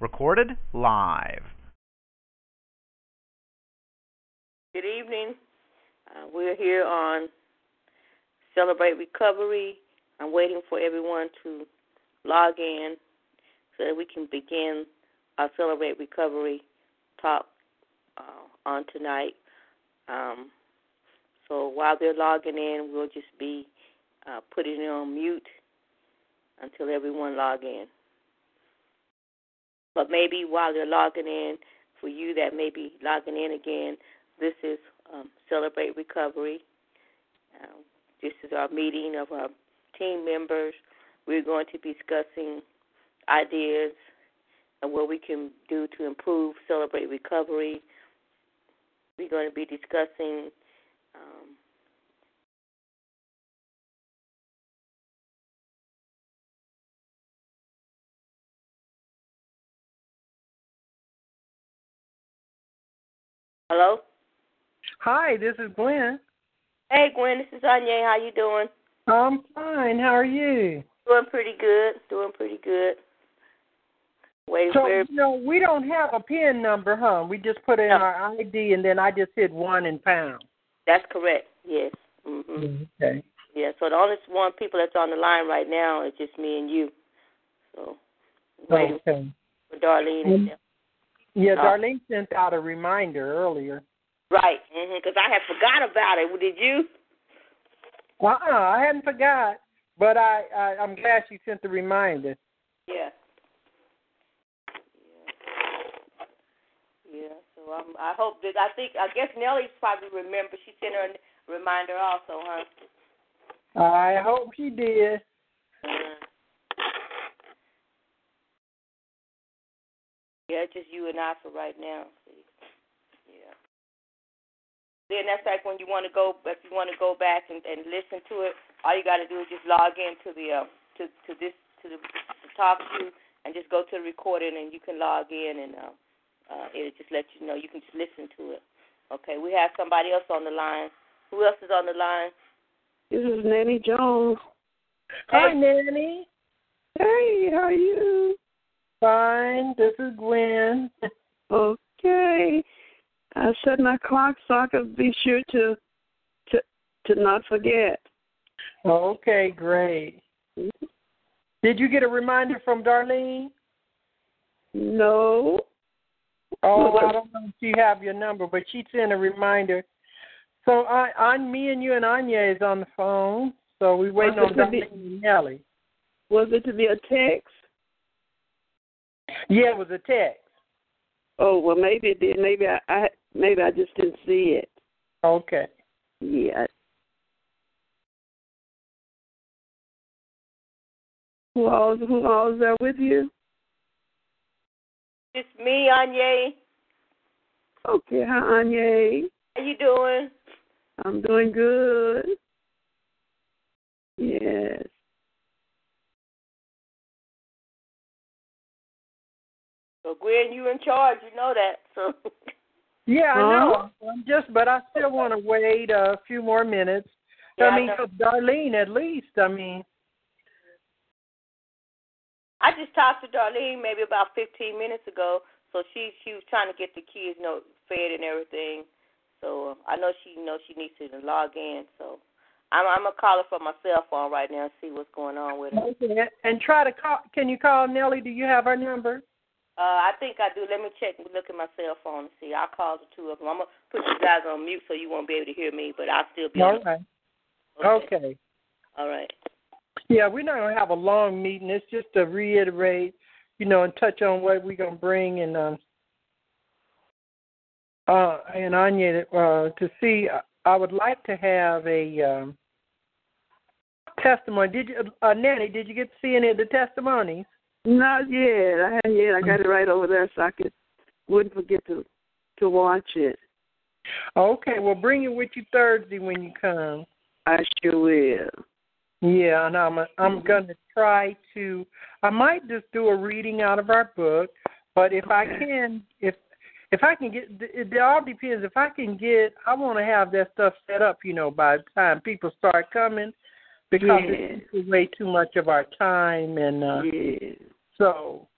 Recorded live. Good evening. Uh, we're here on Celebrate Recovery. I'm waiting for everyone to log in so that we can begin our Celebrate Recovery talk uh, on tonight. Um, so while they're logging in, we'll just be uh, putting it on mute until everyone log in. But maybe while they're logging in, for you that may be logging in again, this is um, Celebrate Recovery. Uh, this is our meeting of our team members. We're going to be discussing ideas and what we can do to improve Celebrate Recovery. We're going to be discussing Hello? Hi, this is Gwen. Hey Gwen, this is Onye. How you doing? I'm fine. How are you? Doing pretty good. Doing pretty good. Waiting so, for you know, we don't have a PIN number, huh? We just put in No. our ID and then I just hit one and pound. That's correct. Yes. Mhm. Okay. Yeah. So the only one people that's on the line right now is just me and you. So waiting Okay. for Darlene and them. Yeah, No. Darlene sent out a reminder earlier. Right. Mm-hmm, because I had forgot about it. Did you? Uh-uh, I hadn't forgot, but I, I I'm glad she sent the reminder. Yeah. Yeah. Yeah. So I'm, I hope that I think I guess Nellie's probably remember. She sent her a reminder also, huh? I hope she did. Uh, yeah, it's just you and I for right now. See. Yeah. Then that's like when you want to go, if you want to go back and, and listen to it, all you got to do is just log in to the uh, to to this to the to talk to and just go to the recording and you can log in and uh, uh, it'll just let you know. You can just listen to it. Okay, we have somebody else on the line. Who else is on the line? This is Nanny Jones. Hi, Nanny. Hey, how are you? Fine. This is Gwen. Okay. I set my clock so I could be sure to to to not forget. Okay, great. Did you get a reminder from Darlene? No. Oh, I don't know if you have your number, but she sent a reminder. So I, on me and you and Onye is on the phone. So we waiting on to be- Darlene and Nellie. Was it to be a text? Yeah, it was a text. Oh well, maybe it did. Maybe I, I maybe I just didn't see it. Okay. Yeah. Who all who all is there with you? It's me, Onye. Okay, hi Onye. How you doing? I'm doing good. Yes. So Gwen, you in charge. You know that. So Yeah, I know. Huh? I'm just, but I still want to wait a few more minutes. Yeah, I I mean, know. 'cause Darlene, at least. I mean, I just talked to Darlene maybe about 15 minutes ago. So she she was trying to get the kids you know fed and everything. So uh, I know she knows she needs to log in. So I'm I'm gonna call her from my cell phone right now and see what's going on with her. okay. And try to call. Can you call Nellie? Do you have her number? Uh, I think I do. Let me check. Look at my cell phone and see. I'll call the two of them. I'm gonna put you guys on mute so you won't be able to hear me, but I'll still be. All on. right. Okay. Okay. All right. Yeah, we're not gonna have a long meeting. It's just to reiterate, you know, and touch on what we're gonna bring and um uh and Onye uh to see. I would like to have a um testimony. Did you, uh, Nanny? Did you get to see any of the testimonies? Not yet. I haven't yet. I got it right over there so I could wouldn't forget to to watch it. Okay, well, bring it with you Thursday when you come. I sure will. Yeah, and I'm I'm gonna try to. I might just do a reading out of our book, but if I can, if if I can get, it, it all depends. If I can get, I want to have that stuff set up, you know, by the time people start coming, because Yeah. it's way too much of our time, and uh, Yeah. So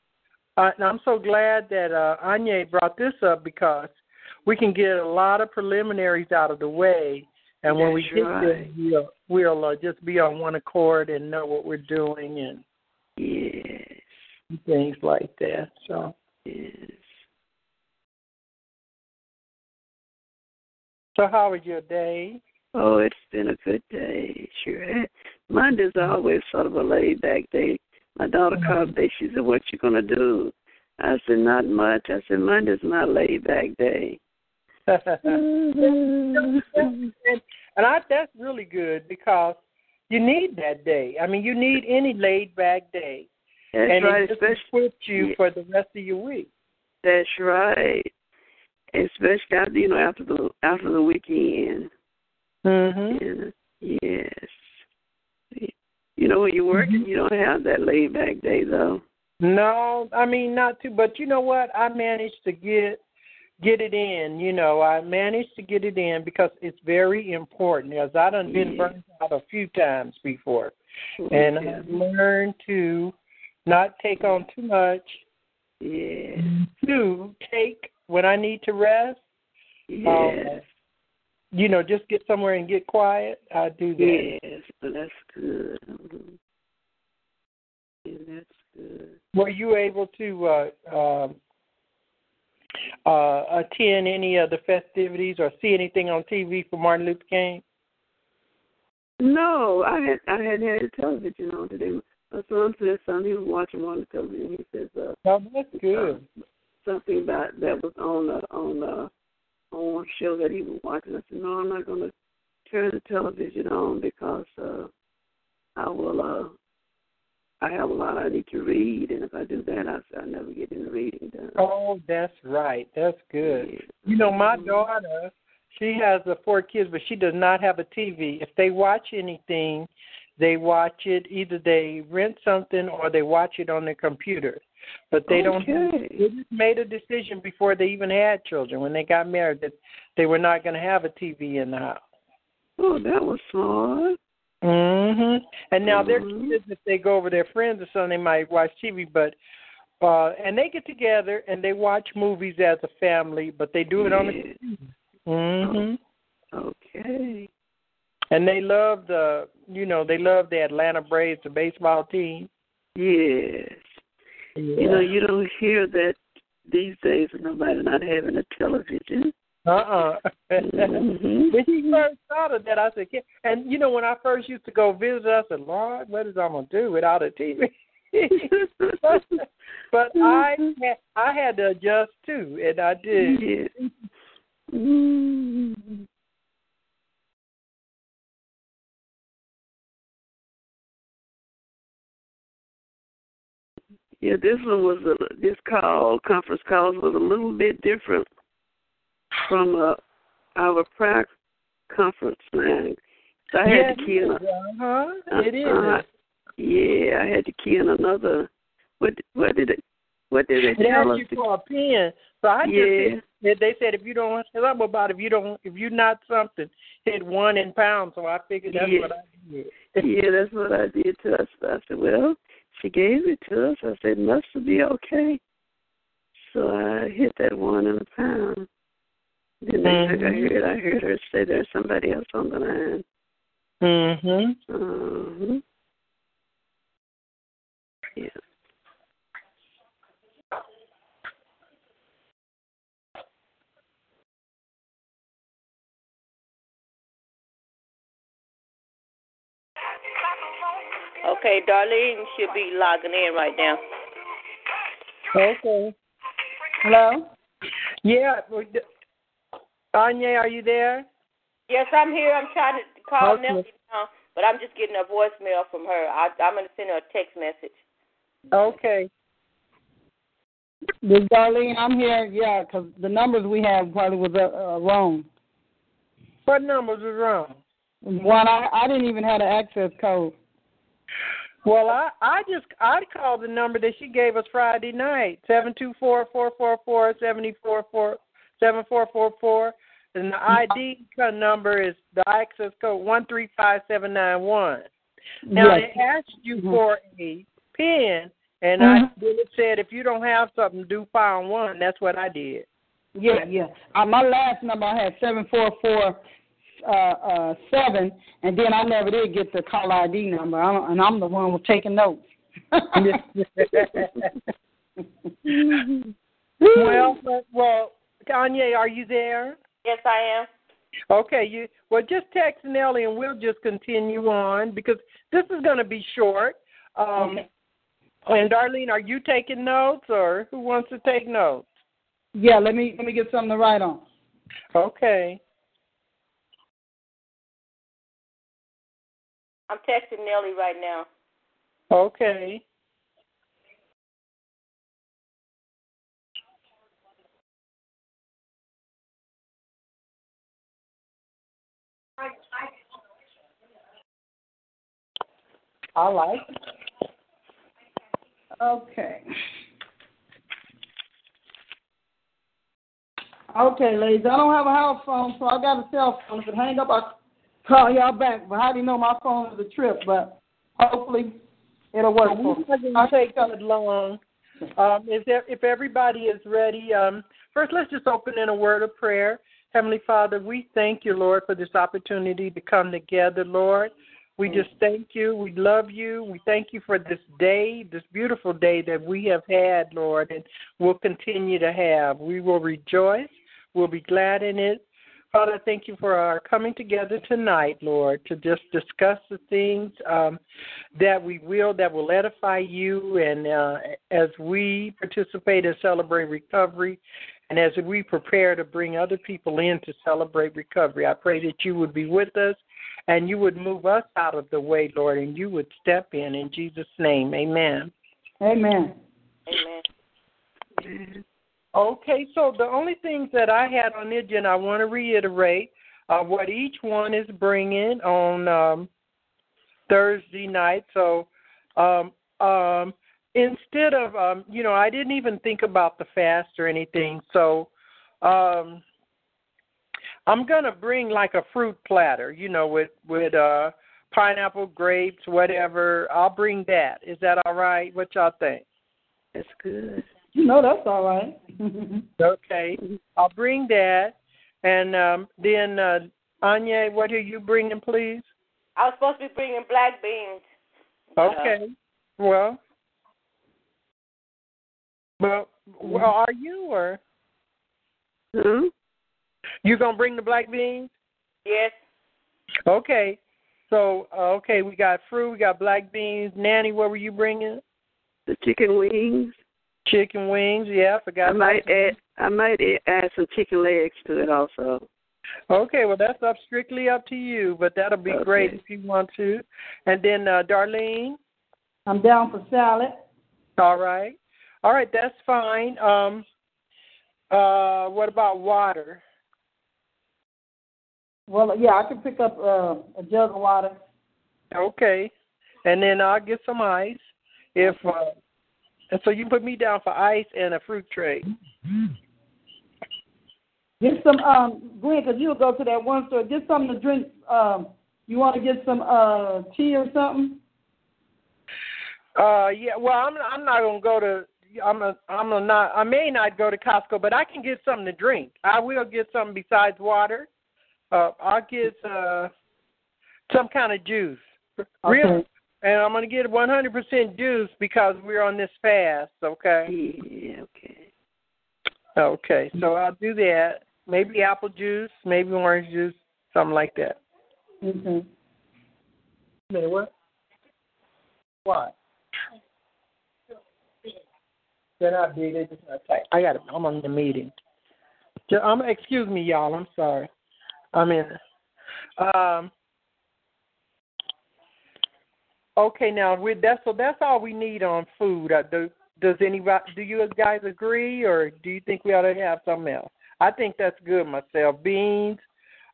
Uh, and I'm so glad that uh, Onye brought this up because we can get a lot of preliminaries out of the way, and when we That's get right. there, we'll, we'll uh, just be on one accord and know what we're doing and Yes. things like that. So, Yes. so how was your day? Oh, it's been a good day. Sure. Monday's always sort of a laid back day. My daughter called today. She said, What you gonna do? I said, Not much. I said, Monday's my laid back day. and, I that's really good because you need that day. I mean, you need any laid back day, That's and right, it just equips you yeah. for the rest of your week. that's right. Especially after you know, after the after the weekend. Mm-hmm. Yeah. Yes. You know, when you're working, mm-hmm. you don't have that laid back day though. No, I mean not too. But you know what? I managed to get get it in. You know, I managed to get it in because it's very important. As I done been Yeah. burned out a few times before, oh, and yeah. I've learned to not take on too much. yeah. To take when I need to rest. Yes. Um, You know, just get somewhere and get quiet. I do that. Yes, but that's good. Yeah, that's good. Were you able to uh, um uh, attend any of the festivities or see anything on TV for Martin Luther King? No, I had I hadn't had the television on today. My son said something. He was watching on the television. He says uh, No, that's good. something about that was on the on the on show that he was watching. I said, no, I'm not going to turn the television on because uh, I will. uh I have a lot I need to read, and if I do that, I I never get any reading done. Oh, that's right. That's good. Yeah. You know, my daughter, she has uh, four kids, but she does not have a TV. If they watch anything, they watch it either they rent something or they watch it on their computer. But they don't. Okay. They just made a decision before they even had children when they got married that they were not going to have a TV in the house. Oh, that was smart. Mhm. And now their Mhm. kids, if they go over their friends or something, they might watch TV. But uh and they get together and they watch movies as a family, but they do it on the Yeah. Mhm. Okay. And they love the, you know, they love the Atlanta Braves, the baseball team. Yes. You know, you don't hear that these days of nobody not having a television. Uh-uh. Mhm. when he first thought of that, I said, "Yeah." and you know, when I first used to go visit, I said, Lord, what is I going to do without a TV? but I had, I had to adjust too, and I did. Yeah. Mm. Yeah, this one was a, this call conference calls was a little bit different from uh, our prior conference line. So I had to key in. A, uh-huh. It is. uh, yeah, I had to key in another. What what did it? What did they It tell us? you for a pen. So I just Yeah. hit, they said if you don't something about if you don't if you're not something, hit one in pounds. So I figured that's Yeah. what I did. yeah, that's what I did to us. I said, well, she gave it to us. I said, must be okay. So I hit that one in a pound. Then next thing I Mhm. heard, I heard her say there's somebody else on the line. Mm-hmm. Uh-huh. Yeah. Okay, Darlene should be logging in right now. Okay. Hello? Yeah. well, Onye, are you there? Yes, I'm here. I'm trying to call Okay. Nellie now, but I'm just getting a voicemail from her. I, I'm going to send her a text message. Okay. This Darlene, I'm here, Yeah, because the numbers we have probably was uh, uh, wrong. What numbers are wrong? One, I, I didn't even have the access code. Well, I I just I called the number that she gave us Friday night seven two four four four four seventy four four seven four four four, and the ID co- number is the access code one three five seven nine one. Now yes. they asked you Mhm. for a pin, And Mhm. I said if you don't have something, do file one. That's what I did. Yeah, yeah. Uh, my last number I had seven four four uh uh seven, and then I never did get the call ID number. I'm, and I'm the one who's taking notes. well, but, well, Kanye, are you there? Yes, I am. Okay, you well just text Nellie and we'll just continue on because this is going to be short. Um, Okay. And Darlene, are you taking notes or who wants to take notes? yeah, let me let me get something to write on. Okay. I'm texting Nellie right now. Okay. I like. Okay. Okay, ladies. I don't have a house phone, so I got a cell phone. If it hang up, I'll call y'all back. But how do you know my phone is a trip? But hopefully it'll work. We're not take that long. Um, is there, if everybody is ready, um, first let's just open in a word of prayer. Heavenly Father, we thank you, Lord, for this opportunity to come together, Lord. We just thank you. We love you. We thank you for this day, this beautiful day that we have had, Lord, and will continue to have. We will rejoice. We'll be glad in it. Father, thank you for our coming together tonight, Lord, to just discuss the things um, that we will, that will edify you. And uh, as we participate and celebrate recovery, and as we prepare to bring other people in to celebrate recovery, I pray that you would be with us and you would move us out of the way, Lord, and you would step in. In Jesus' name, amen. Amen. Amen. Okay, so the only things that I had on the agenda, I want to reiterate uh, what each one is bringing on um, Thursday night. So um, um, instead of, um, you know, I didn't even think about the fast or anything. So um, I'm going to bring like a fruit platter, you know, with with uh, pineapple, grapes, whatever. I'll bring that. Is that all right? What y'all think? That's good. You know that's all right. Okay, I'll bring that, and um, then uh, Onye, what are you bringing, please? I was supposed to be bringing black beans. Okay, well, well, well, are you or Hmm? you gonna bring the black beans? Yes. Okay, so uh, okay, we got fruit, we got black beans. Nanny, what were you bringing? The chicken wings. Chicken wings. Yeah, I forgot. I might add. I might add some chicken legs to it also. Okay, well that's up strictly up to you, but that'll be Okay. great if you want to. And then uh, Darlene. I'm down for salad. All right. All right, that's fine. Um uh what about water? Well, yeah, I can pick up uh, a jug of water. Okay. And then I'll get some ice. If uh and so you put me down for ice and a fruit tray. Get some um Gwen, cause you'll go to that one store. Get something to drink. Um, you want to get some uh tea or something? Uh yeah, well I'm I'm not gonna go to I'm a I'm a not I may not go to Costco, but I can get something to drink. I will get something besides water. Uh I'll get uh some kind of juice. Real Okay. And I'm gonna get one hundred percent juice because we're on this fast, okay? Yeah. Okay. Okay, so I'll do that. Maybe apple juice, maybe orange juice, something like that. Okay. Minute, what? What? They're not big. They're just not tight. I got. to I'm on the meeting. Um, excuse me, y'all. I'm sorry. I'm in. Um. Okay, now with that, so that's all we need on food. Uh, do, does anybody? Do you guys agree, or do you think we ought to have something else? I think that's good myself. Beans,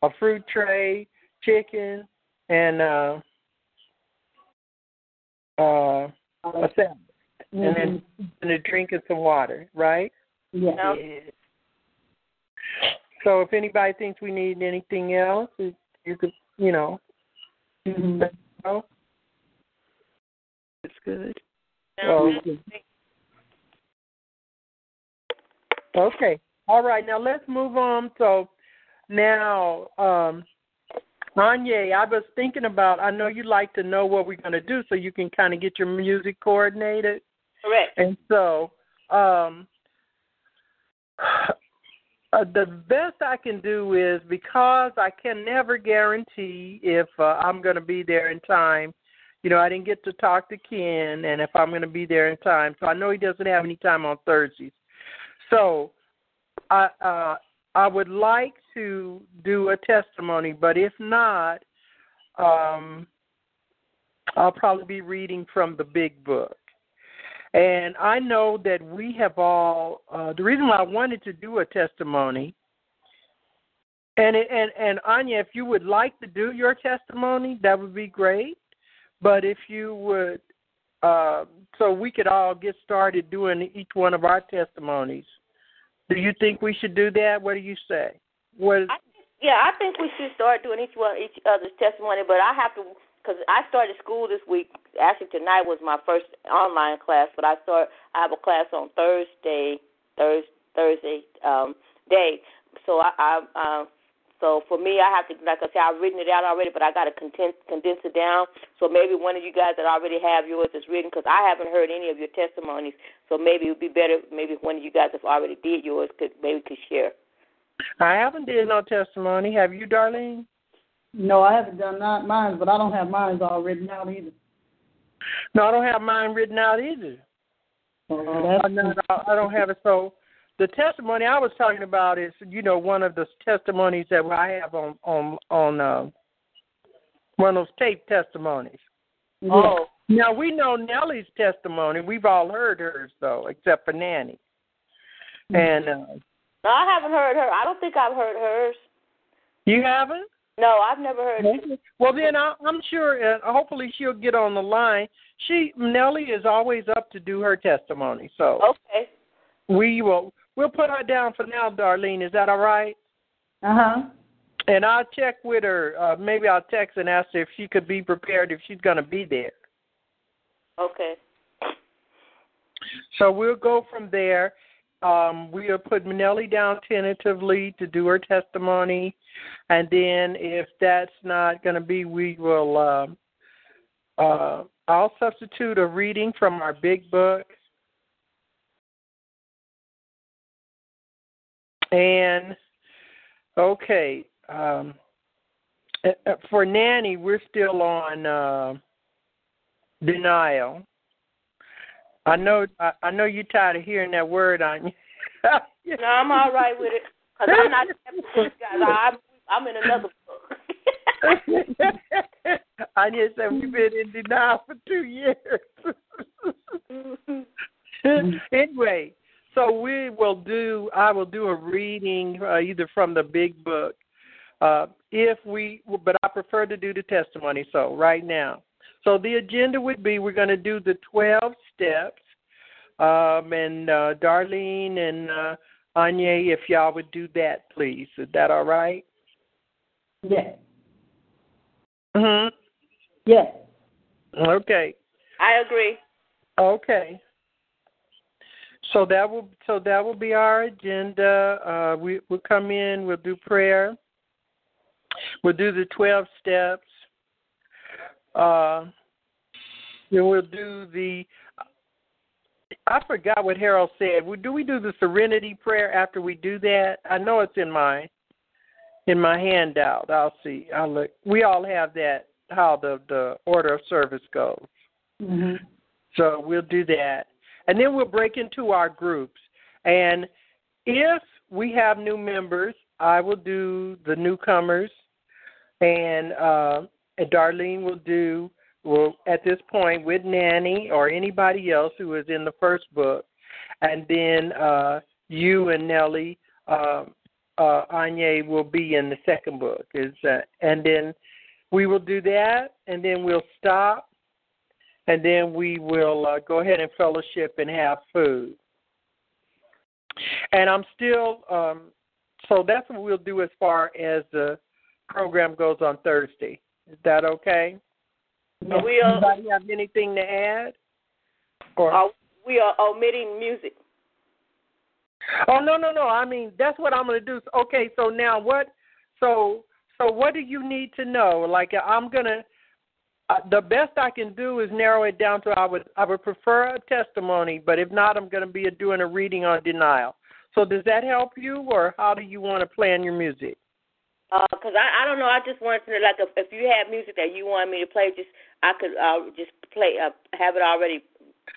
a fruit tray, chicken, and uh, uh, a salad, and then and a drink and some water, right? Yeah. No. So if anybody thinks we need anything else, you you could, you know, Mhm. Good. Okay. Okay. All right. Now let's move on. So now, um, Onye, I was thinking about. I know you'd like to know what we're going to do, so you can kind of get your music coordinated. Correct. And so, um, uh, the best I can do is because I can never guarantee if uh, I'm going to be there in time. You know, I didn't get to talk to Ken, and if I'm going to be there in time, so I know he doesn't have any time on Thursdays. So, I uh, I would like to do a testimony, but if not, um, I'll probably be reading from the big book. And I know that we have all uh, the reason why I wanted to do a testimony. And and and Onye, if you would like to do your testimony, that would be great. But if you would, uh, so we could all get started doing each one of our testimonies. Do you think we should do that? What do you say? What? I, yeah, I think we should start doing each one each other's testimony. But I have to because I started school this week. Actually, tonight was my first online class, but I start. I have a class on Thursday, Thursday, Thursday um, day. So I, I uh, so for me, I have to, like I said, I've written it out already, but I got to condense condense it down. So maybe one of you guys that already have yours is written, because I haven't heard any of your testimonies. So maybe it would be better, maybe if one of you guys have already did yours, could maybe could share. I haven't did no testimony. Have you, Darlene? No, I haven't done not mine, but I don't have mine all written out either. No, I don't have mine written out either. Oh, that's no, no, I don't have it. So the testimony I was talking about is, you know, one of the testimonies that I have on on on uh, one of those tape testimonies. yeah. Oh, Now we know Nellie's testimony. We've all heard hers though, except for Nanny. And uh, no, I haven't heard her. I don't think I've heard hers. you haven't? No, I've never heard. Well, then I, I'm sure. Uh, hopefully, she'll get on the line. She Nellie is always up to do her testimony, so Okay. we will we'll put her down for now, Darlene. Is that all right? Uh huh. And I'll check with her. Uh, maybe I'll text and ask her if she could be prepared if she's going to be there. Okay. So we'll go from there. Um, we'll put Nellie down tentatively to do her testimony, and then if that's not going to be, we will. Uh, uh, I'll substitute a reading from our big book, and okay. Um, uh, uh, for Nanny, we're still on uh, denial. I know I, I know you're tired of hearing that word on you. No, I'm all right with it. Cause I'm not. I'm I'm in another book. I just said we've been in denial for two years. anyway, so we will do. I will do a reading uh, either from the big book, uh, if we. But I prefer to do the testimony. So right now, so the agenda would be we're going to do the twelve steps, um, and uh, Darlene and uh, Onye, if y'all would do that, please. Is that all right? Yeah. Mm-hmm. Yeah. Okay. I agree. Okay. So that will so that will be our agenda. Uh, we will come in. We'll do prayer. We'll do the twelve steps. Uh, then we'll do the. I forgot what Harold said. Do we do the Serenity prayer after we do that? I know it's in my in my handout. I'll see. I'll look. We all have that. How the the order of service goes. Mhm. So we'll do that. And then we'll break into our groups. And if we have new members, I will do the newcomers and uh Darlene will do will at this point with Nanny or anybody else who is in the first book. And then uh you and Nellie uh uh Onye will be in the second book. Is uh, and then we will do that and then we'll stop and then we will uh, go ahead and fellowship and have food. And I'm still, um, so that's what we'll do as far as the program goes on Thursday. Is that okay? We'll Anybody have anything to add? Or uh, we are omitting music. Oh no no no! I mean that's what I'm going to do. Okay, so now what? So so what do you need to know? Like I'm gonna. Uh, the best I can do is narrow it down to I would I would prefer a testimony, but if not, I'm going to be doing a reading on denial. So does that help you, or how do you want to plan your music? Because uh, I I don't know. I just wanted to know, like if, if you have music that you want me to play, just I could uh, just play uh, have it already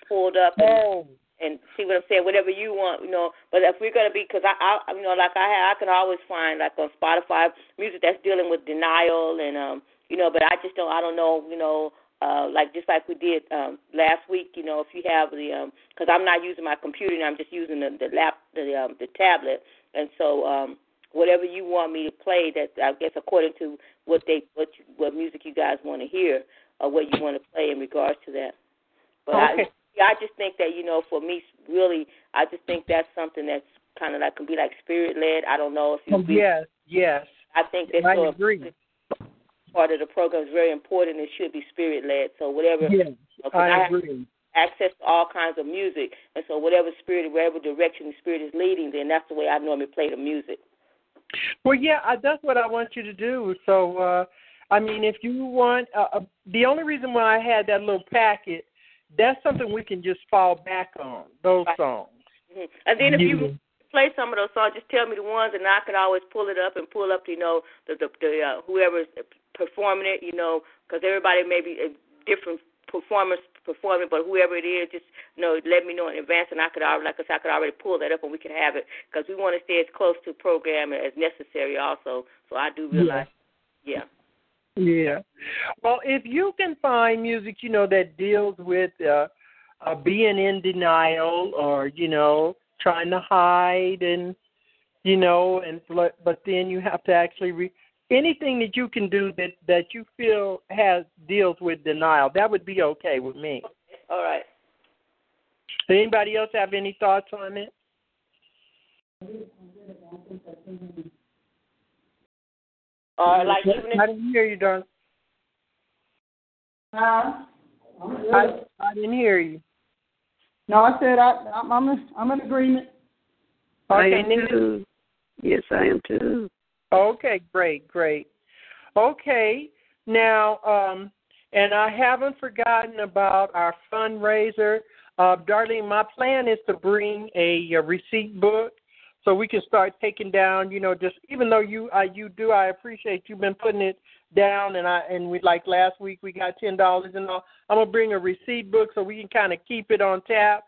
pulled up. And, oh and see what I'm saying. Whatever you want, you know. But if we're gonna be, because I, I, you know, like I have, I can always find like on Spotify music that's dealing with denial and um, you know. But I just don't, I don't know, you know. Uh, like just like we did um, last week, you know, if you have the, because um, I'm not using my computer, and I'm just using the, the lap, the um, the tablet, and so um, whatever you want me to play, that I guess according to what they, what you, what music you guys want to hear, or what you want to play in regards to that. But okay. I, yeah, I just think that you know, for me, really, I just think that's something that's kind of like can be like spirit led. I don't know if you. Oh, yes, yes. I think that's I agree. Part of the program is very important. It should be spirit led. So whatever. Know, I, I agree. access to all kinds of music, and so whatever spirit, wherever direction the spirit is leading, then that's the way I normally play the music. Well, yeah, I, that's what I want you to do. So, uh I mean, if you want, uh, uh the only reason why I had that little packet that's something we can just fall back on those songs. Mm-hmm. And then if you play some of those songs, just tell me the ones, and I can always pull it up and pull up, you know, the the, the uh, whoever's performing it, you know, because everybody may be a different performers performing, but whoever it is, just you know, let me know in advance, and I could already, like I said, I could already pull that up, and we can have it because we want to stay as close to program as necessary, also. So I do realize, yeah. yeah. Yeah. Well, if you can find music, you know, that deals with uh, uh being in denial or, you know, trying to hide and you know, and but then you have to actually re- anything that you can do that that you feel has deals with denial. That would be okay with me. All right. Anybody else have any thoughts on it? Or like even if I didn't hear you, darling. Huh? I, I didn't hear you. No, I said I, I'm I'm, I'm in agreement. I Okay, am too. Yes, I am too. Okay, great, great. Okay, now, um, and I haven't forgotten about our fundraiser. Uh, Darlene, my plan is to bring a, a receipt book so we can start taking down, you know, just even though you uh, you do, I appreciate you've been putting it down, and I and we like last week we got ten dollars and all. I'm gonna bring a receipt book so we can kind of keep it on tap,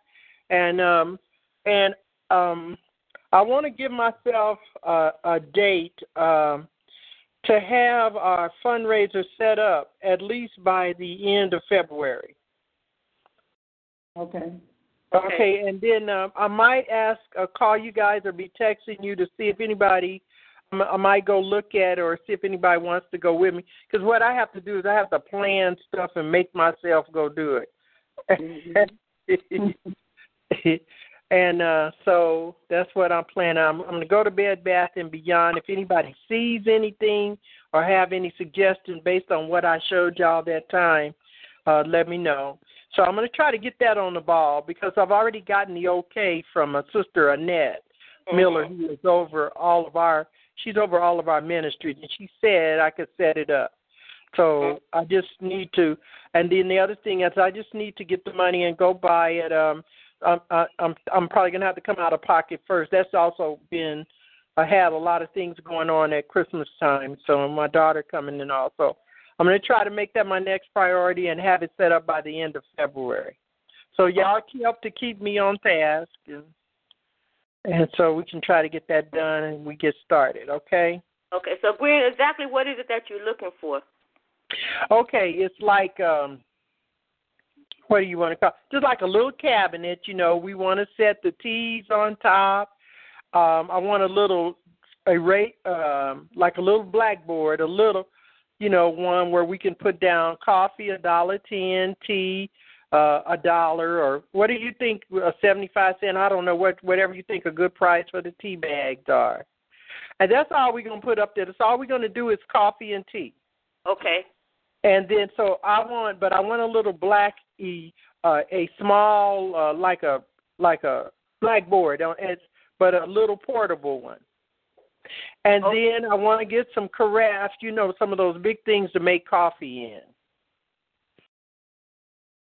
and um and um I want to give myself a, a date um to have our fundraiser set up at least by the end of February. Okay. Okay, and then um, I might ask, uh, call you guys, or be texting you to see if anybody. I might go look at or see if anybody wants to go with me. Because what I have to do is I have to plan stuff and make myself go do it. Mm-hmm. and uh so that's what I'm planning. I'm, I'm going to go to Bed Bath and Beyond. If anybody sees anything or have any suggestions based on what I showed y'all that time, uh, let me know. So I'm going to try to get that on the ball because I've already gotten the okay from a sister Annette Miller who is over all of our she's over all of our ministries and she said I could set it up. So I just need to and then the other thing is I just need to get the money and go buy it um I'm I'm I'm probably going to have to come out of pocket first. That's also been I had a lot of things going on at Christmas time. So my daughter coming in also. I'm going to try to make that my next priority and have it set up by the end of February. So y'all keep up to keep me on task, and, and so we can try to get that done and we get started. Okay. Okay. So Gwen, exactly what is it that you're looking for? Okay, it's like um, what do you want to call? Just like a little cabinet. You know, we want to set the teas on top. Um, I want a little a rate, um, like a little blackboard, a little you know, one where we can put down coffee a dollar ten, tea uh, a dollar, or what do you think? A seventy-five cent? I don't know what whatever you think a good price for the tea bags are. And that's all we're gonna put up there. That's all we're gonna do is coffee and tea. Okay. And then so I want, but I want a little black e uh, a small uh, like a like a blackboard on it, but a little portable one. And Okay. then I want to get some carafes, you know, some of those big things to make coffee in.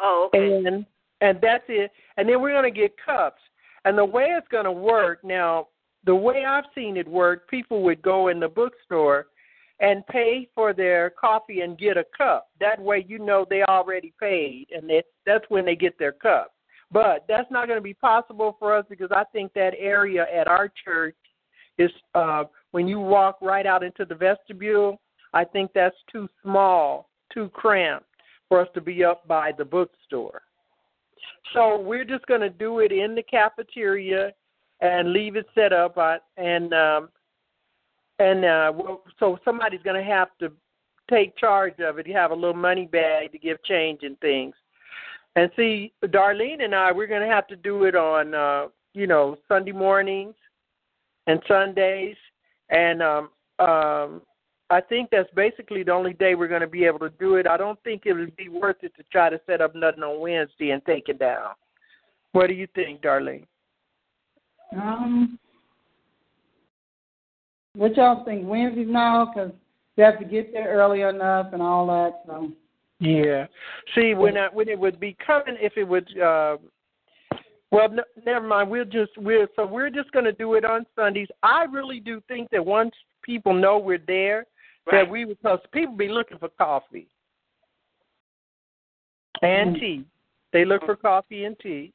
Oh, okay. And and that's it. And then we're going to get cups. And the way it's going to work now, the way I've seen it work, people would go in the bookstore and pay for their coffee and get a cup. That way, you know they already paid, and they, that's when they get their cup. But that's not going to be possible for us because I think that area at our church is uh, when you walk right out into the vestibule. I think that's too small, too cramped for us to be up by the bookstore. So we're just going to do it in the cafeteria and leave it set up. Uh, and um, and uh, so somebody's going to have to take charge of it. You have a little money bag to give change and things. And see, Darlene and I, we're going to have to do it on, uh, you know, Sunday mornings and Sundays. And um, um, I think that's basically the only day we're going to be able to do it. I don't think it would be worth it to try to set up nothing on Wednesday and take it down. What do you think, Darlene? Um, what y'all think? Wednesdays now? Because you have to get there early enough and all that. So Yeah. See, when I, when it would be coming, if it would, uh, well, n- never mind. We'll just we're so we're just going to do it on Sundays. I really do think that once people know we're there, Right. that we because people be looking for coffee and Mm. tea. They look for coffee and tea.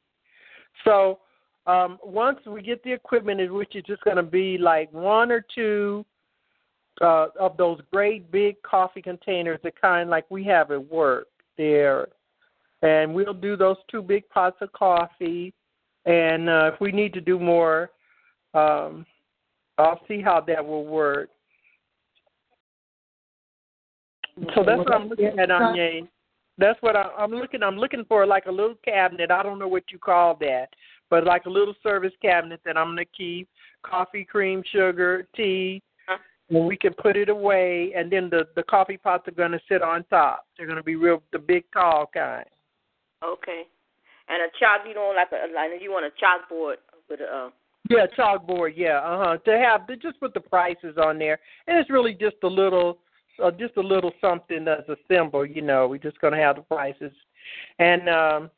So um, once we get the equipment, in which is just going to be like one or two uh, of those great big coffee containers, the kind like we have at work there, and we'll do those two big pots of coffee. And uh, if we need to do more, um, I'll see how that will work. So that's what I'm looking at, Onye. That's what I, I'm looking. I'm looking for like a little cabinet. I don't know what you call that, but like a little service cabinet that I'm gonna keep coffee, cream, sugar, tea, Huh. and we can put it away. And then the the coffee pots are gonna sit on top. They're gonna be real, the big tall kind. Okay. And a chalk, you know, like a like you want a chalkboard with a. Uh, Yeah, chalkboard. Yeah, uh huh. To have to just put the prices on there, and it's really just a little, uh, just a little something as a symbol. You know, we're just gonna have the prices, and um,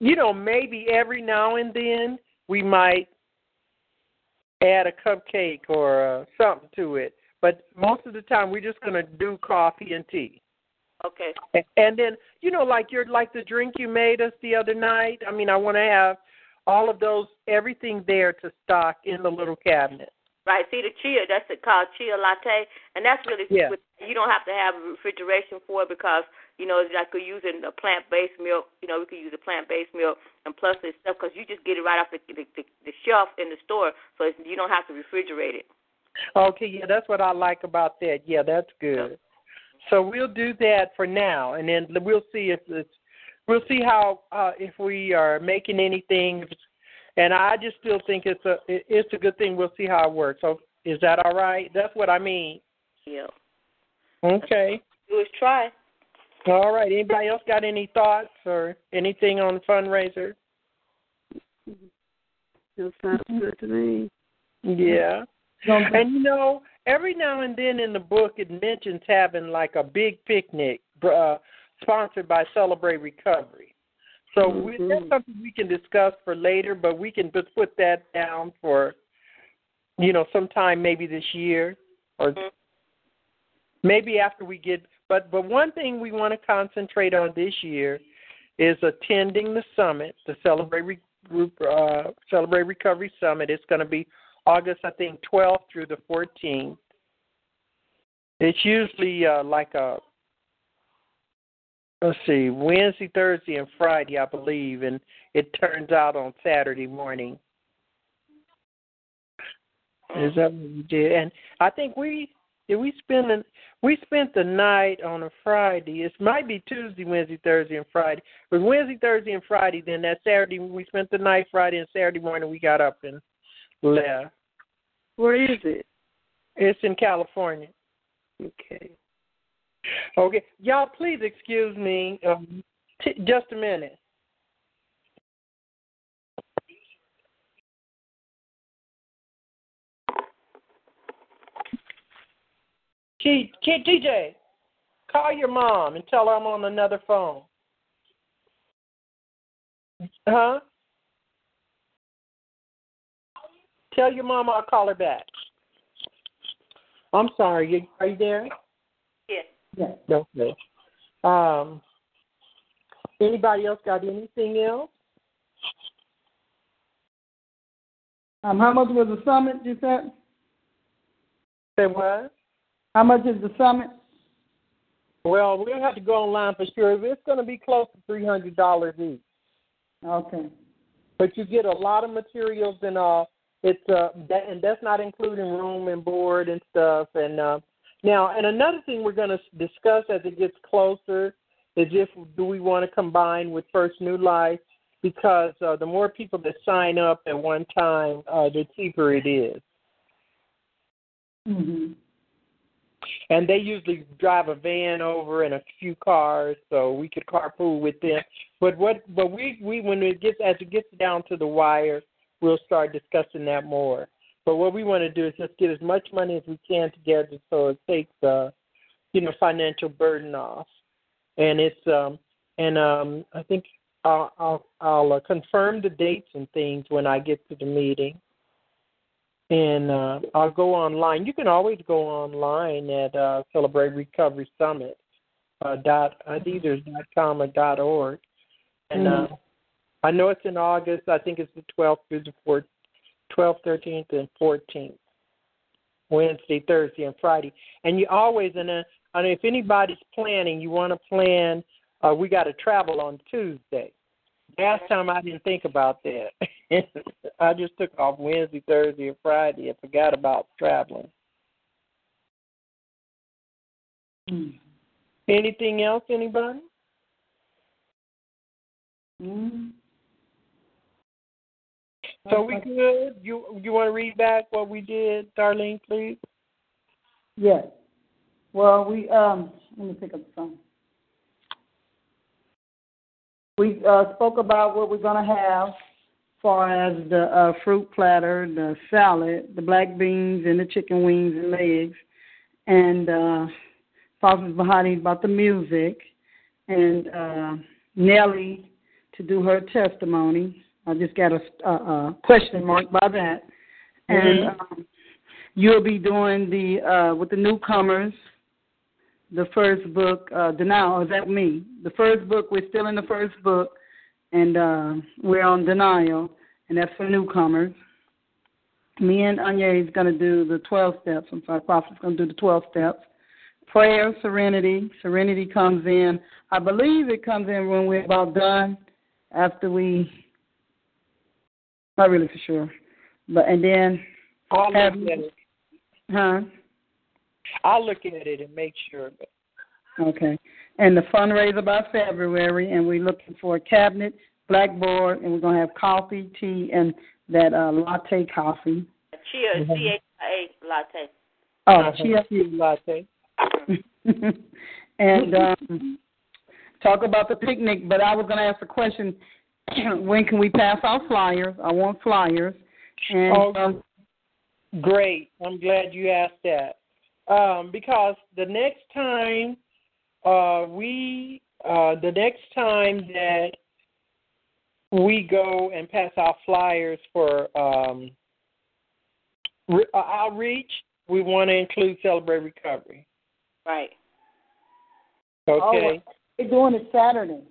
you know, maybe every now and then we might add a cupcake or uh, something to it. But most of the time, we're just gonna do coffee and tea. okay. And then, you know, like your like the drink you made us the other night. I mean, I want to have all of those, everything there to stock in the little cabinet. Right. See the chia, that's it called chia latte, and that's really Yeah. with- you don't have to have refrigeration for it because you know it's like we're using a plant-based milk. You know we could use a plant-based milk and plus this stuff because you just get it right off the the, the, the shelf in the store, so it's, you don't have to refrigerate it. Okay, yeah, that's what I like about that. Yeah, that's good. So we'll do that for now, and then we'll see if it's we'll see how uh, if we are making anything. If it's, and I just still think it's a it, it's a good thing. We'll see how it works. So is that all right? That's what I mean. Yeah. Okay. Do is try. All right. Anybody else got any thoughts or anything on the fundraiser? That sounds good to me. Yeah. And you know, every now and then in the book it mentions having like a big picnic uh, sponsored by Celebrate Recovery. So we, that's something we can discuss for later, but we can just put that down for, you know, sometime maybe this year or Mhm. maybe after we get. But but one thing we want to concentrate on this year is attending the summit, the Celebrate Re, uh, Celebrate Recovery Summit. It's going to be August, I think, 12th through the 14th. It's usually uh, like a let's see, Wednesday, Thursday, and Friday, I believe, and it turns out on Saturday morning. Is that what we did? And I think we did we spend an, we spent the night on a Friday. It might be Tuesday, Wednesday, Thursday, and Friday. It was Wednesday, Thursday, and Friday. Then that Saturday we spent the night Friday and Saturday morning we got up and left. Where is it? It's in California. Okay. Okay, y'all, please excuse me um, t- just a minute. T- T- TJ, call your mom and tell her I'm on another phone. Huh? Tell your mom I'll call her back. I'm sorry. You, are you there? Yes. Yes. Okay. Um. Anybody else got anything else? Um, how much was the summit? You said. Say what? How much is the summit? Well, we'll have to go online for sure. It's going to be close to three hundred dollars each. Okay. But you get a lot of materials and all. it's uh, that, and that's not including room and board and stuff. And uh, now, and another thing we're going to discuss as it gets closer is if do we want to combine with First New Life because uh, the more people that sign up at one time, uh, the cheaper it is. Mhm. And they usually drive a van over and a few cars, so we could carpool with them. But what? But we we when it gets as it gets down to the wire, we'll start discussing that more. But what we want to do is just get as much money as we can together, so it takes the, you know, financial burden off. And it's um and um I think I'll I'll, I'll uh, confirm the dates and things when I get to the meeting. And uh, I'll go online. You can always go online at uh, Celebrate Recovery Summit uh, dot uh, either dot com or dot org. And uh, I know it's in August. I think it's the 12th through the 4th, 12th, 13th, and 14th. Wednesday, Thursday, and Friday. And you always, and uh, and if anybody's planning, you want to plan. Uh, we got to travel on Tuesday. Last time I didn't think about that. I just took off Wednesday, Thursday, and Friday and forgot about traveling. Mm. Anything else, anybody? Mm. So we good? You you want to read back what we did, Darlene, please? Yes. Well, we um. Let me pick up the phone. We uh, spoke about what we're going to have, as far as the uh, fruit platter, the salad, the black beans, and the chicken wings and legs, and uh, Prophetess Bahati about the music, and uh, Nellie to do her testimony. I just got a, a, a question mark by that, and um, you'll be doing the uh, with the newcomers the first book, uh, Denial. Is that me? The first book, we're still in the first book, and uh, we're on Denial, and that's for newcomers. Me and Anya is going to do the 12 steps. I'm sorry, Prophet's going to do the 12 steps. Prayer, Serenity. Serenity comes in. I believe it comes in when we're about done, after we, not really for sure. But, and then, I'll look have, at it. huh? I'll look at it and make sure. Okay. And the fundraiser by February, and we're looking for a cabinet, blackboard, and we're going to have coffee, tea, and that uh, latte coffee. Chia, C H I A latte. Oh, chia. latte. and um, talk about the picnic. But I was going to ask a question: When can we pass out flyers? I want flyers. And Oh, um, Great. I'm glad you asked that. Um, because the next time uh, we, uh, the next time that we go and pass out flyers for um, re- uh, outreach, we want to include Celebrate Recovery. Right. Okay. we're doing it Saturday.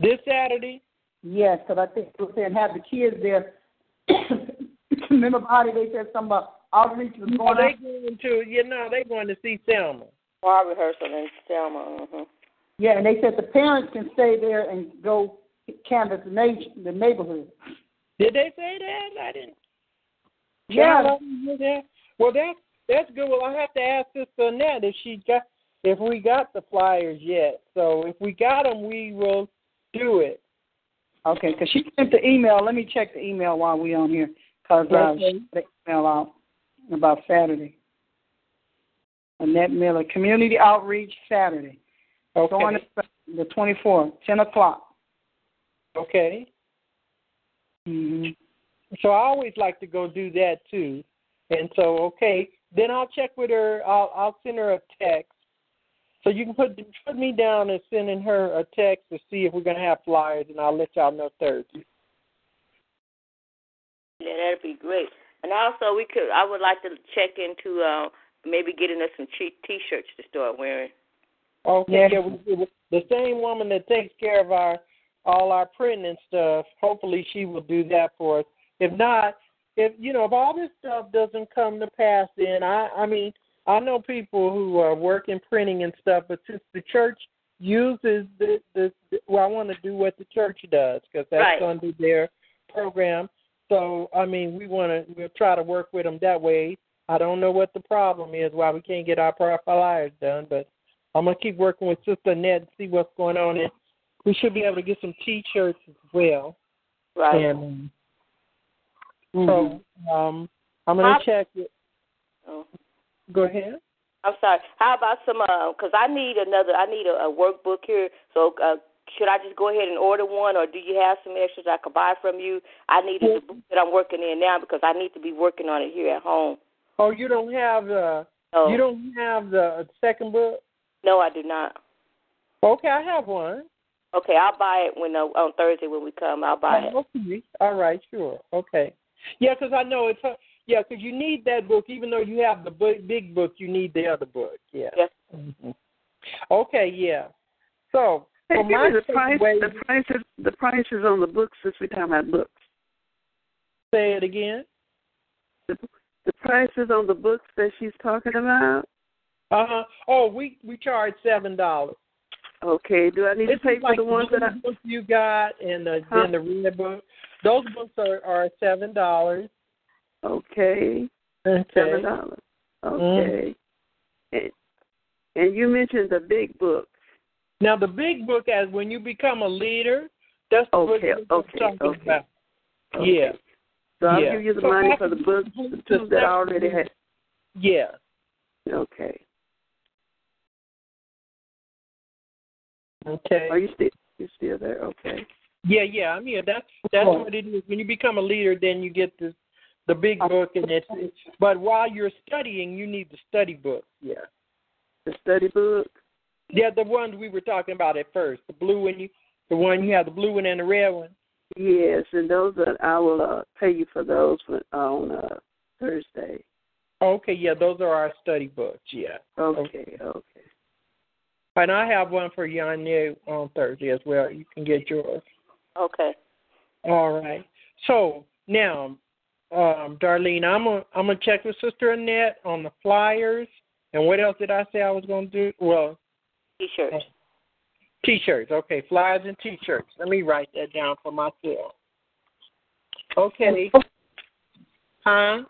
This Saturday? Yes, because I think they were saying have the kids there. Remember, Body, they said something about outreach was Oh, going they on. going to, you know, they going to see Selma. Choir rehearsal in Selma. hmm Yeah, and they said the parents can stay there and go canvass the, na- the neighborhood. Did they say that? I didn't. Yeah. Child, I that. Well, that's that's good. Well, I have to ask Sister Annette if she got if we got the flyers yet. So if we got them, we will do it. Okay, because she sent the email. Let me check the email while we're on here, because uh, Okay. she sent the email out about Saturday. Annette Miller, Community Outreach Saturday. Okay. Going to the 24th, 10 o'clock. Okay. Mm-hmm. So I always like to go do that too. And so, okay, then I'll check with her. I'll I'll send her a text. So you can put put me down as sending her a text to see if we're gonna have flyers, and I'll let y'all know Thursday. Yeah, that'd be great. And also, we could. I would like to check into uh maybe getting us some cheap T-shirts to start wearing. Okay, yeah, we, we, the same woman that takes care of our all our printing and stuff. Hopefully, she will do that for us. If not, if you know, if all this stuff doesn't come to pass, then I, I mean, I know people who are working printing and stuff, but since the church uses the, the, the well, I want to do what the church does because that's Right. be their program. So, I mean, we want to we'll try to work with them that way. I don't know what the problem is why we can't get our flyers done, but I'm gonna keep working with Sister Ned and see what's going on. And we should be able to get some T-shirts as well. Right. And so um, I'm gonna check. It. Oh. Go ahead. I'm sorry. How about some? uh 'cause I need another. I need a, a workbook here. So uh, should I just go ahead and order one, or do you have some extras I could buy from you? I need the book that I'm working in now because I need to be working on it here at home. Oh, you don't have the So you don't have the second book. no, I do not. Okay, I have one. Okay, I'll buy it when uh, on Thursday when we come. I'll buy it. Oh, okay. All right, sure. Okay. Yeah, 'cause I know it's yeah, 'cause you need that book even though you have the book, big book. You need the other book. Yeah. Yes. Mhm. Okay. Yeah. So Hey, for give my me the price. takeaway- The prices. The prices on the books since we're talking about books. say it again. The, the prices on the books that she's talking about. Uh huh. Oh, we we charge seven dollars. Okay. Do I need to It's pay like for the ones that I? blue book you got and the, Huh? then the red book. Those books are are seven dollars. Okay. Okay. Seven dollars. Mm-hmm. Okay. And, and you mentioned the big book. Now the big book, as when you become a leader, that's the book Okay, we're okay, talking okay. about. Okay. Yeah. So I'll yeah. give you the So money for the books, the two that I already book- had. Yeah. Okay. Okay. Are you still you still there? Okay. Yeah, yeah. I mean that's that's what it is. When you become a leader, then you get this the big book, and it's. But while you're studying, you need the study book. Yeah. The study book. Yeah, the ones we were talking about at first, the blue one you, the one you have, the blue one and the red one. Yes, and those are I will uh, pay you for those for, on uh, Thursday. Okay, yeah, those are our study books. Yeah. Okay, okay. And I have one for Yanya on Thursday as well. You can get yours. Okay. All right. So now, um, Darlene, I'm gonna I'm gonna check with Sister Annette on the flyers. And what else did I say I was gonna do? Well, T-shirts. T-shirts. Okay, flyers and T-shirts. Let me write that down for myself. Okay. Huh?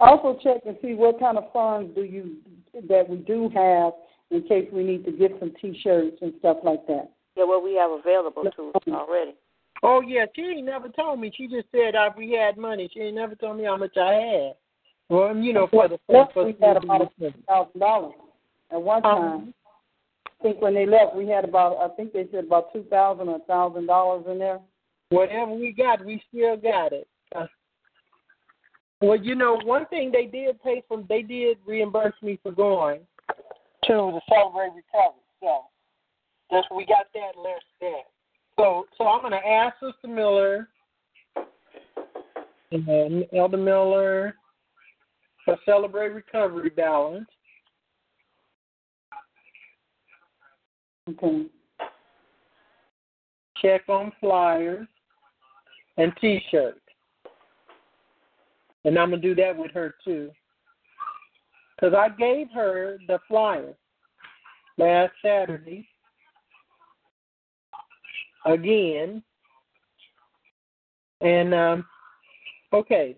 Also check and see what kind of funds do you that we do have in case we need to get some T-shirts and stuff like that. Yeah, well, we have available to us already. Oh yeah, she ain't never told me. She just said uh, we had money. She ain't never told me how much I had. Well, you know, for the for, for we had about thousand dollars at one Um, time. I think when they left, we had about I think they said about two thousand or thousand dollars in there. whatever we got, we still got it. Uh, well, you know, one thing they did pay for, they did reimburse me for going to the Celebrate Recovery. So that's we got that less that. So, so I'm going to ask Sister Miller and Elder Miller for Celebrate Recovery balance. Okay. check on flyers and T-shirts. And I'm gonna do that with her too, because I gave her the flyer last Saturday again. And um, okay,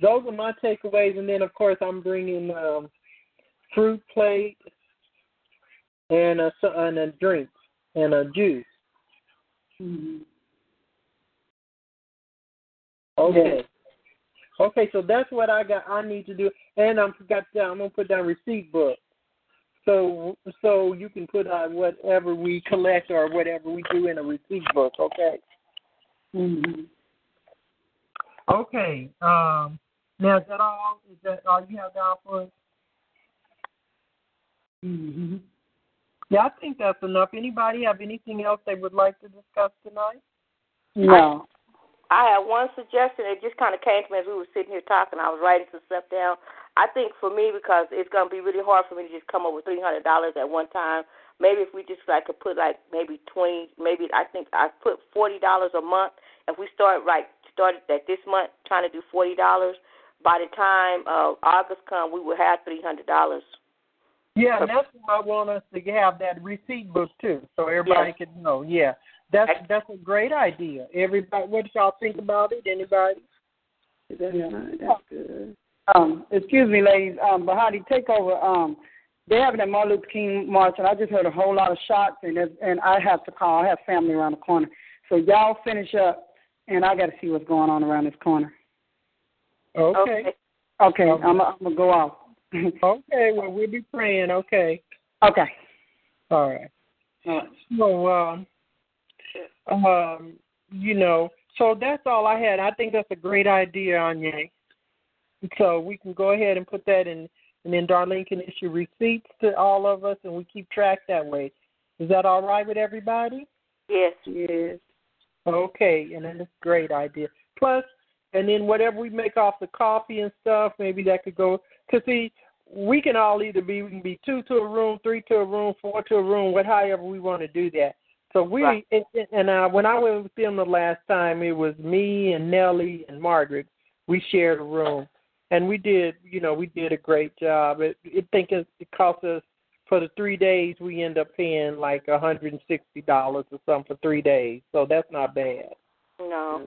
those are my takeaways. And then of course I'm bringing um, fruit plate and a and a drink and a juice. Mm-hmm. Okay. Okay, so that's what I got. I need to do, and I'm got. I'm gonna put down receipt book, so so you can put on whatever we collect or whatever we do in a receipt book. Okay. Mm-hmm. Okay. Um. Now, is that all? Is that all you have down for us? Mm-hmm. Yeah, I think that's enough. Anybody have anything else they would like to discuss tonight? No. I had one suggestion. It just kind of came to me as we were sitting here talking. I was writing some stuff down. I think for me, because it's going to be really hard for me to just come up with three hundred dollars at one time. Maybe if we just like could put like maybe twenty, maybe I think I put forty dollars a month. If we start right started at this month trying to do forty dollars, by the time uh, August come, we will have three hundred dollars. Yeah, and that's why I want us to have that receipt book too, so everybody Yes. can know. Yeah, that's that's a great idea. Everybody, what y'all think about it? Anybody? Yeah. That's good. Um, excuse me, ladies. Um, Bahati, take over. Um, they're having a Martin Luther King march, and I just heard a whole lot of shots, and and I have to call. I have family around the corner, so y'all finish up, and I got to see what's going on around this corner. Okay. Okay, I'm I'm gonna go off. Okay. Well, we'll be praying. Okay. okay. All right. All right. So, um, um, you know, so that's all I had. I think that's a great idea, Anya. So we can go ahead and put that in, and then Darlene can issue receipts to all of us, and we keep track that way. Is that all right with everybody? Yes. Yes. Okay, and then it's a great idea. Plus, and then whatever we make off the coffee and stuff, maybe that could go. Cause see, we can all either be we can be two to a room, three to a room, four to a room, what however we want to do that. So we Right. and, and uh, when I went with them the last time, it was me and Nellie and Margaret. We shared a room, and we did, you know, we did a great job. It, it think it, it cost us for the three days. We end up paying like a hundred and sixty dollars or something for three days. So that's not bad. No.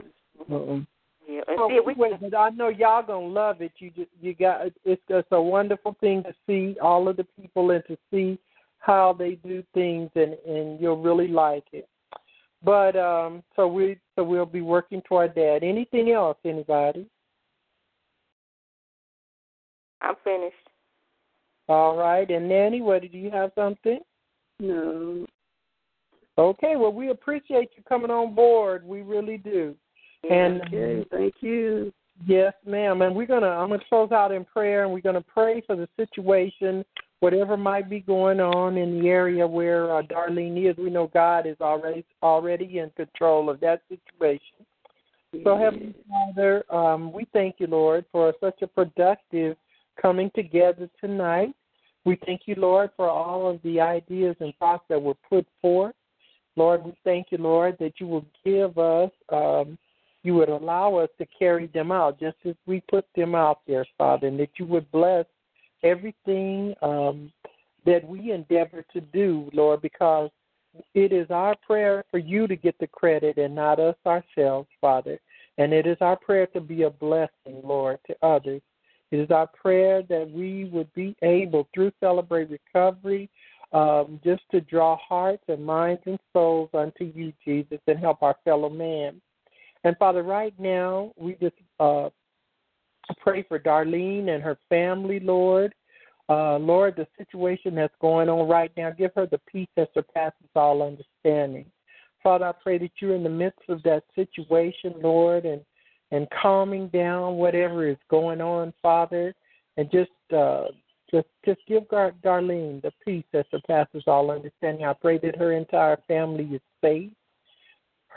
Mm-mm. Yeah. And Oh, see, we wait, but I know y'all gonna love it. You just you got it's just a wonderful thing to see all of the people and to see how they do things and and you'll really like it. But um so we so we'll be working toward that. Anything else, anybody? I'm finished. All right, and Nanny, what do you have something? No. Okay, well we appreciate you coming on board. We really do. And Okay. Thank you. Yes, ma'am. And we're gonna I'm gonna close out in prayer and we're gonna pray for the situation, whatever might be going on in the area where uh, Darlene is. We know God is already already in control of that situation. So Heavenly Father, um, we thank you, Lord, for such a productive coming together tonight. We thank you, Lord, for all of the ideas and thoughts that were put forth. Lord, we thank you, Lord, that you will give us um, you would allow us to carry them out just as we put them out there, Father, and that you would bless everything um, that we endeavor to do, Lord, because it is our prayer for you to get the credit and not us ourselves, Father. And it is our prayer to be a blessing, Lord, to others. It is our prayer that we would be able, through Celebrate Recovery, um, just to draw hearts and minds and souls unto you, Jesus, and help our fellow man. And Father, right now, we just uh, pray for Darlene and her family, Lord. Uh, Lord, the situation that's going on right now, give her the peace that surpasses all understanding. Father, I pray that you're in the midst of that situation, Lord, and and calming down whatever is going on, Father, and just uh, just just give Gar- Darlene the peace that surpasses all understanding. I pray that her entire family is safe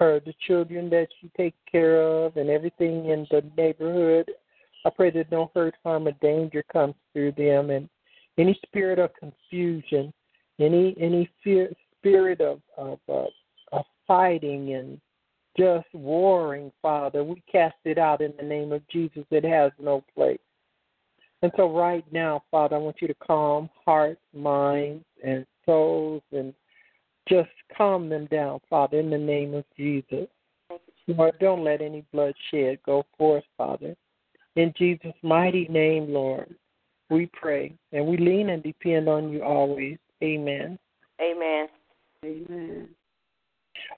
her, the children that she takes care of, and everything in the neighborhood. I pray that no hurt, harm, or danger comes through them, and any spirit of confusion, any any fear, spirit of of, uh, of fighting and just warring, Father, we cast it out in the name of Jesus. It has no place. And so, right now, Father, I want you to calm hearts, minds, and souls, and just calm them down, Father, in the name of Jesus. Lord, don't let any bloodshed go forth, Father. In Jesus' mighty name, Lord, we pray and we lean and depend on you always. Amen. Amen. Amen.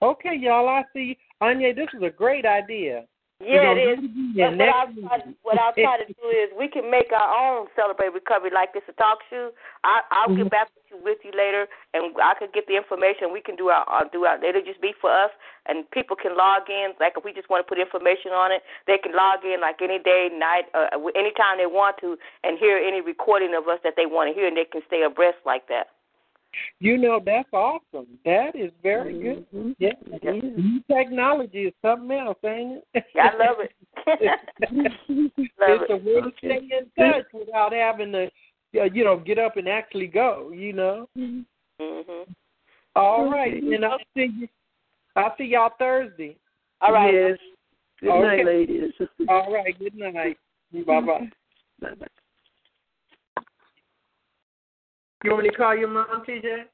Okay, y'all, I see. Anya, this is a great idea. Yeah, it is. do it But what I'll, try, week. what I'll try to do is we can make our own celebrate recovery like this a talk show. I, I'll get back with you, with you later, and I could get the information. We can do our, our do our. It'll just be for us, and people can log in. Like if we just want to put information on it, they can log in like any day, night, uh, anytime they want to, and hear any recording of us that they want to hear, and they can stay abreast like that. You know, that's awesome. That is very Mm-hmm. good. Yeah. Yeah. Technology is something else, ain't it? I love it. love it's a way to stay in touch without having to, uh, you know, get up and actually go. You know. Mhm. All right, and I'll see you. I'll see y'all Thursday. All right. Yes. Good Okay. night, ladies. All right. Good night. Bye-bye. Bye bye. Yumrika Yılmaz Tice.